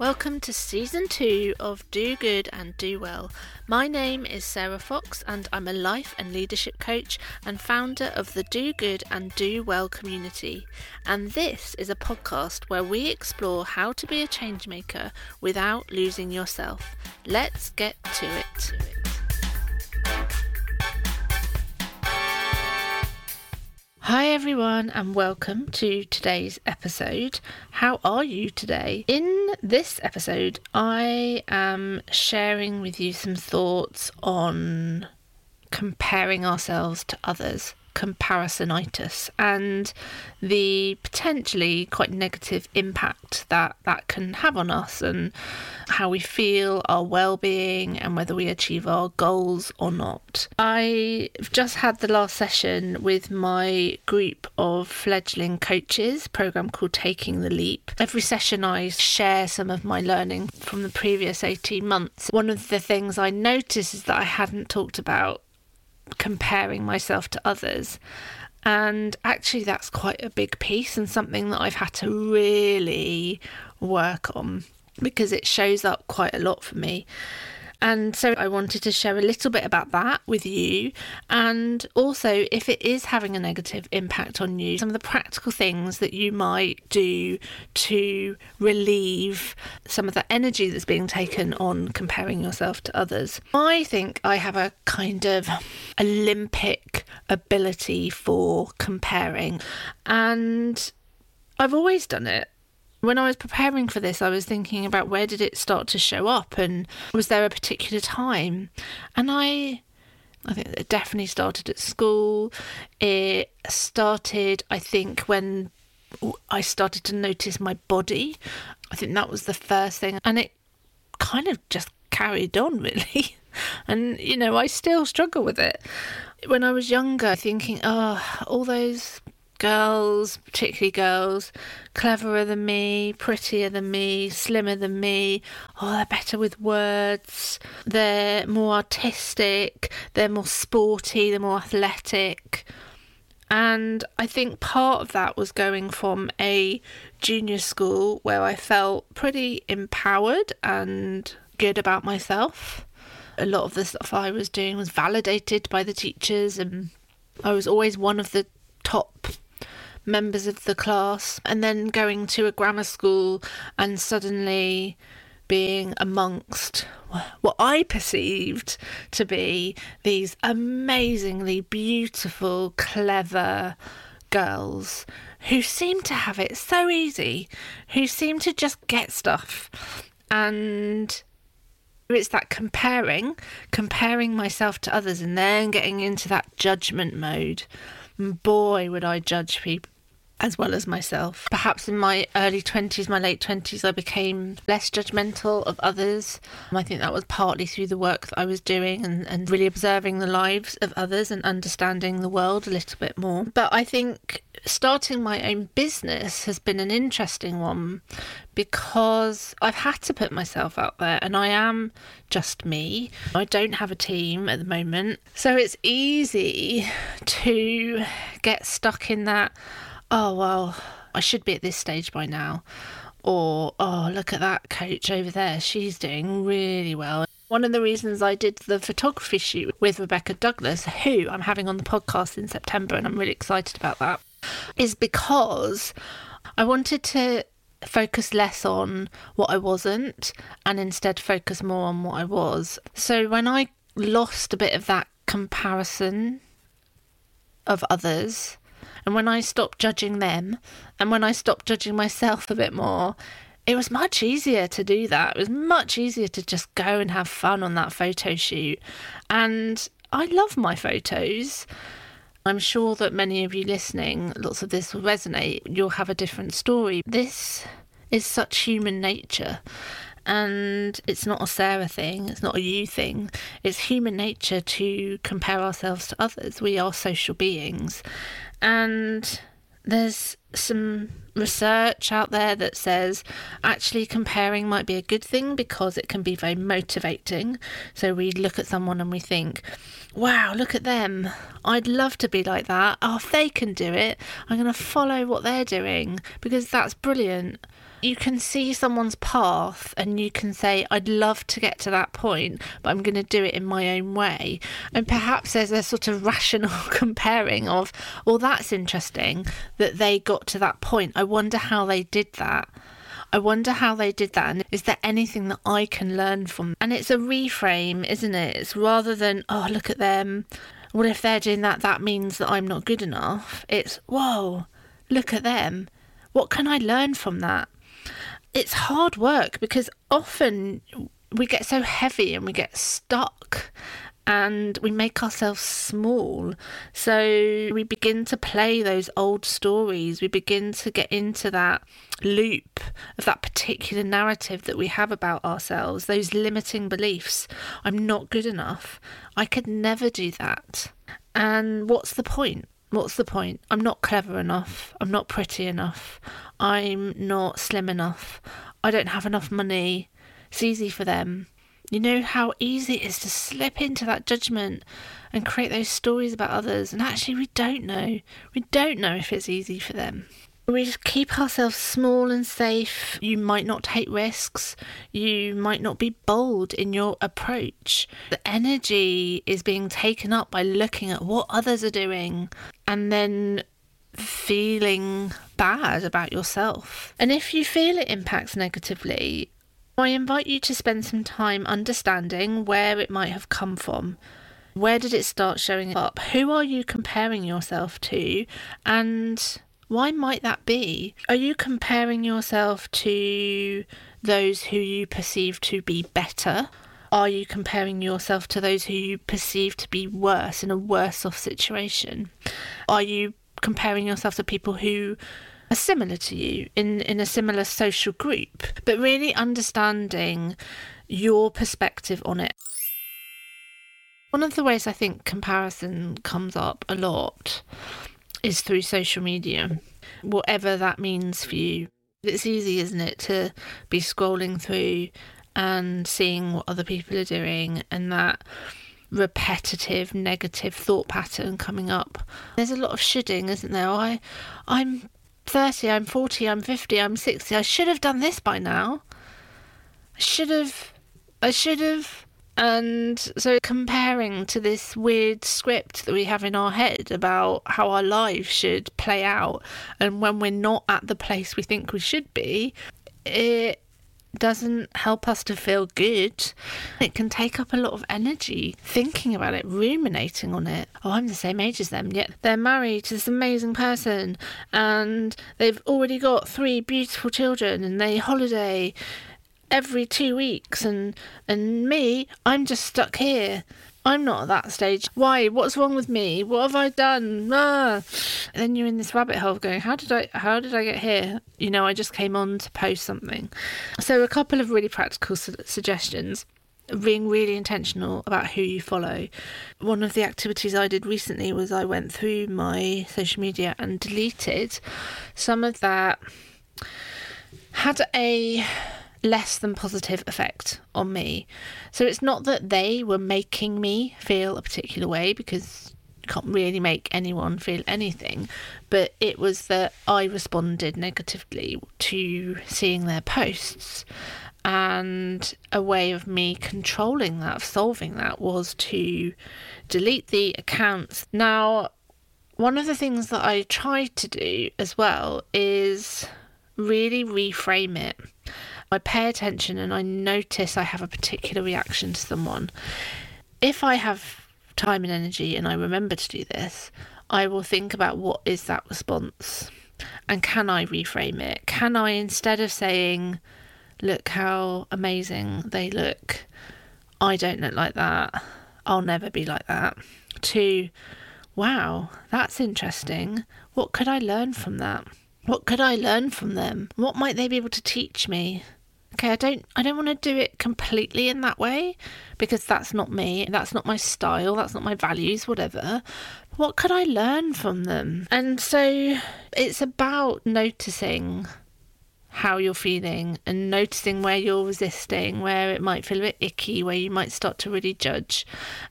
Welcome to season two of Do Good and Do Well. My name is Sarah Fox, and I'm a life and leadership coach and founder of the Do Good and Do Well community. And this is a podcast where we explore how to be a changemaker without losing yourself. Let's get to it. Hi, everyone, and welcome to today's episode. How are you today? In this episode, I am sharing with you some thoughts on comparing ourselves to others comparisonitis and the potentially quite negative impact that that can have on us and how we feel, our well-being and whether we achieve our goals or not. I've just had the last session with my group of fledgling coaches program called Taking the Leap. Every session I share some of my learning from the previous 18 months. One of the things I noticed is that I hadn't talked about comparing myself to others. And actually, that's quite a big piece and something that I've had to really work on because it shows up quite a lot for me. And so I wanted to share a little bit about that with you. And also, if it is having a negative impact on you, some of the practical things that you might do to relieve some of the energy that's being taken on comparing yourself to others. I think I have a kind of Olympic ability for comparing. And I've always done it when I was preparing for this, I was thinking about where did it start to show up and was there a particular time? And I I think it definitely started at school. It started, I think, when I started to notice my body. I think that was the first thing. And it kind of just carried on, really. and, you know, I still struggle with it. When I was younger, thinking, oh, all those girls, particularly girls, cleverer than me, prettier than me, slimmer than me. Oh, they're better with words. They're more artistic. They're more sporty. They're more athletic. And I think part of that was going from a junior school where I felt pretty empowered and good about myself. A lot of the stuff I was doing was validated by the teachers, and I was always one of the members of the class, and then going to a grammar school and suddenly being amongst what I perceived to be these amazingly beautiful, clever girls who seemed to have it so easy, who seemed to just get stuff. And it's that comparing, comparing myself to others, and then getting into that judgment mode. boy, would I judge people as well as myself. Perhaps in my early 20s, my late 20s, I became less judgmental of others. Um, I think that was partly through the work that I was doing and, and really observing the lives of others and understanding the world a little bit more. But I think starting my own business has been an interesting one because I've had to put myself out there and I am just me. I don't have a team at the moment. So it's easy to get stuck in that oh, well, I should be at this stage by now. Or, oh, look at that coach over there. She's doing really well. One of the reasons I did the photography shoot with Rebecca Douglas, who I'm having on the podcast in September, and I'm really excited about that, is because I wanted to focus less on what I wasn't and instead focus more on what I was. So when I lost a bit of that comparison of others, and when I stopped judging them and when I stopped judging myself a bit more, it was much easier to do that. It was much easier to just go and have fun on that photo shoot. And I love my photos. I'm sure that many of you listening, lots of this will resonate. You'll have a different story. This is such human nature. And it's not a Sarah thing, it's not a you thing. It's human nature to compare ourselves to others. We are social beings. And there's some research out there that says actually comparing might be a good thing because it can be very motivating. So we look at someone and we think, wow, look at them. I'd love to be like that. Oh, if they can do it, I'm going to follow what they're doing because that's brilliant. You can see someone's path and you can say, I'd love to get to that point, but I'm going to do it in my own way. And perhaps there's a sort of rational comparing of, well, that's interesting that they got to that point. I wonder how they did that. I wonder how they did that. And is there anything that I can learn from? And it's a reframe, isn't it? It's rather than, oh, look at them. Well, if they're doing that, that means that I'm not good enough. It's, whoa, look at them. What can I learn from that? It's hard work because often we get so heavy and we get stuck and we make ourselves small. So we begin to play those old stories. We begin to get into that loop of that particular narrative that we have about ourselves, those limiting beliefs. I'm not good enough. I could never do that. And what's the point? What's the point? I'm not clever enough. I'm not pretty enough. I'm not slim enough. I don't have enough money. It's easy for them. You know how easy it is to slip into that judgment and create those stories about others, and actually, we don't know. We don't know if it's easy for them. We just keep ourselves small and safe. You might not take risks. You might not be bold in your approach. The energy is being taken up by looking at what others are doing and then feeling bad about yourself. And if you feel it impacts negatively, I invite you to spend some time understanding where it might have come from. Where did it start showing up? Who are you comparing yourself to? And why might that be? Are you comparing yourself to those who you perceive to be better? Are you comparing yourself to those who you perceive to be worse in a worse off situation? Are you comparing yourself to people who are similar to you in, in a similar social group, but really understanding your perspective on it. One of the ways I think comparison comes up a lot is through social media, whatever that means for you. It's easy, isn't it, to be scrolling through and seeing what other people are doing and that repetitive negative thought pattern coming up. There's a lot of shoulding, isn't there? I I'm 30, I'm 40, I'm 50, I'm 60. I should have done this by now. I should have. I should have. And so comparing to this weird script that we have in our head about how our lives should play out, and when we're not at the place we think we should be, it doesn't help us to feel good. It can take up a lot of energy thinking about it, ruminating on it. Oh, I'm the same age as them, yet they're married to this amazing person and they've already got three beautiful children and they holiday every two weeks and and me, I'm just stuck here. I'm not at that stage. Why? What's wrong with me? What have I done? Ah. then you're in this rabbit hole going, how did I how did I get here? You know, I just came on to post something. So a couple of really practical su- suggestions being really intentional about who you follow. One of the activities I did recently was I went through my social media and deleted some of that had a less than positive effect on me. So it's not that they were making me feel a particular way because you can't really make anyone feel anything, but it was that I responded negatively to seeing their posts. And a way of me controlling that, of solving that, was to delete the accounts. Now, one of the things that I tried to do as well is really reframe it. I pay attention and I notice I have a particular reaction to someone. If I have time and energy and I remember to do this, I will think about what is that response and can I reframe it? Can I, instead of saying, look how amazing they look, I don't look like that, I'll never be like that, to, wow, that's interesting. What could I learn from that? What could I learn from them? What might they be able to teach me? Okay, I don't I don't want to do it completely in that way because that's not me, that's not my style, that's not my values, whatever. What could I learn from them? And so it's about noticing how you're feeling and noticing where you're resisting, where it might feel a bit icky, where you might start to really judge.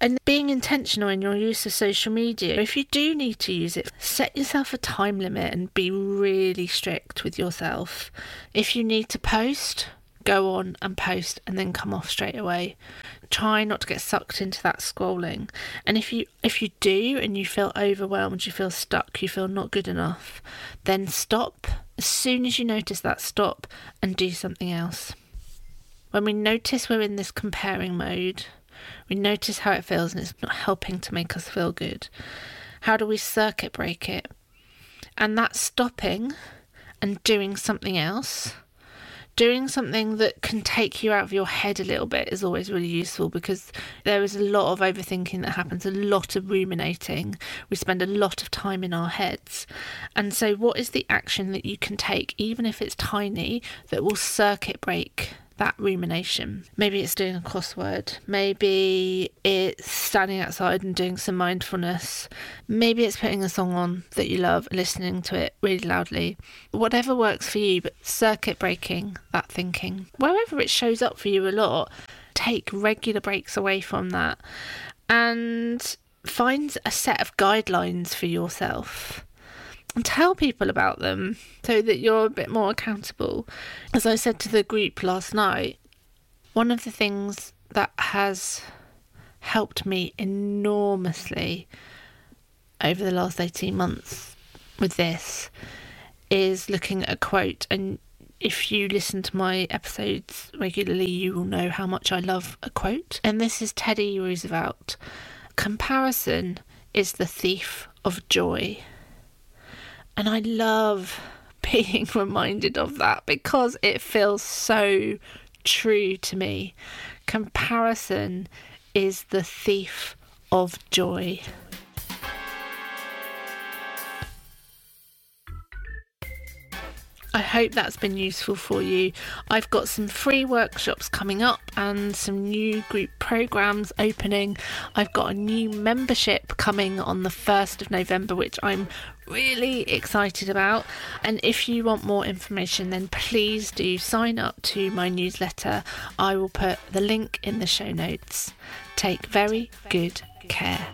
And being intentional in your use of social media. If you do need to use it, set yourself a time limit and be really strict with yourself. If you need to post, go on and post and then come off straight away. Try not to get sucked into that scrolling. And if you if you do and you feel overwhelmed you feel stuck you feel not good enough then stop. As soon as you notice that stop and do something else. When we notice we're in this comparing mode we notice how it feels and it's not helping to make us feel good. How do we circuit break it? And that stopping and doing something else doing something that can take you out of your head a little bit is always really useful because there is a lot of overthinking that happens, a lot of ruminating. We spend a lot of time in our heads. And so, what is the action that you can take, even if it's tiny, that will circuit break that rumination. Maybe it's doing a crossword. Maybe it's standing outside and doing some mindfulness. Maybe it's putting a song on that you love listening to it really loudly. Whatever works for you, but circuit breaking that thinking. Wherever it shows up for you a lot, take regular breaks away from that and find a set of guidelines for yourself tell people about them so that you're a bit more accountable. As I said to the group last night, one of the things that has helped me enormously over the last 18 months with this is looking at a quote. And if you listen to my episodes regularly you will know how much I love a quote. And this is Teddy Roosevelt. Comparison is the thief of joy and I love being reminded of that because it feels so true to me. Comparison is the thief of joy. I hope that's been useful for you. I've got some free workshops coming up and some new group programs opening. I've got a new membership coming on the 1st of November, which I'm really excited about. And if you want more information, then please do sign up to my newsletter. I will put the link in the show notes. Take very good care.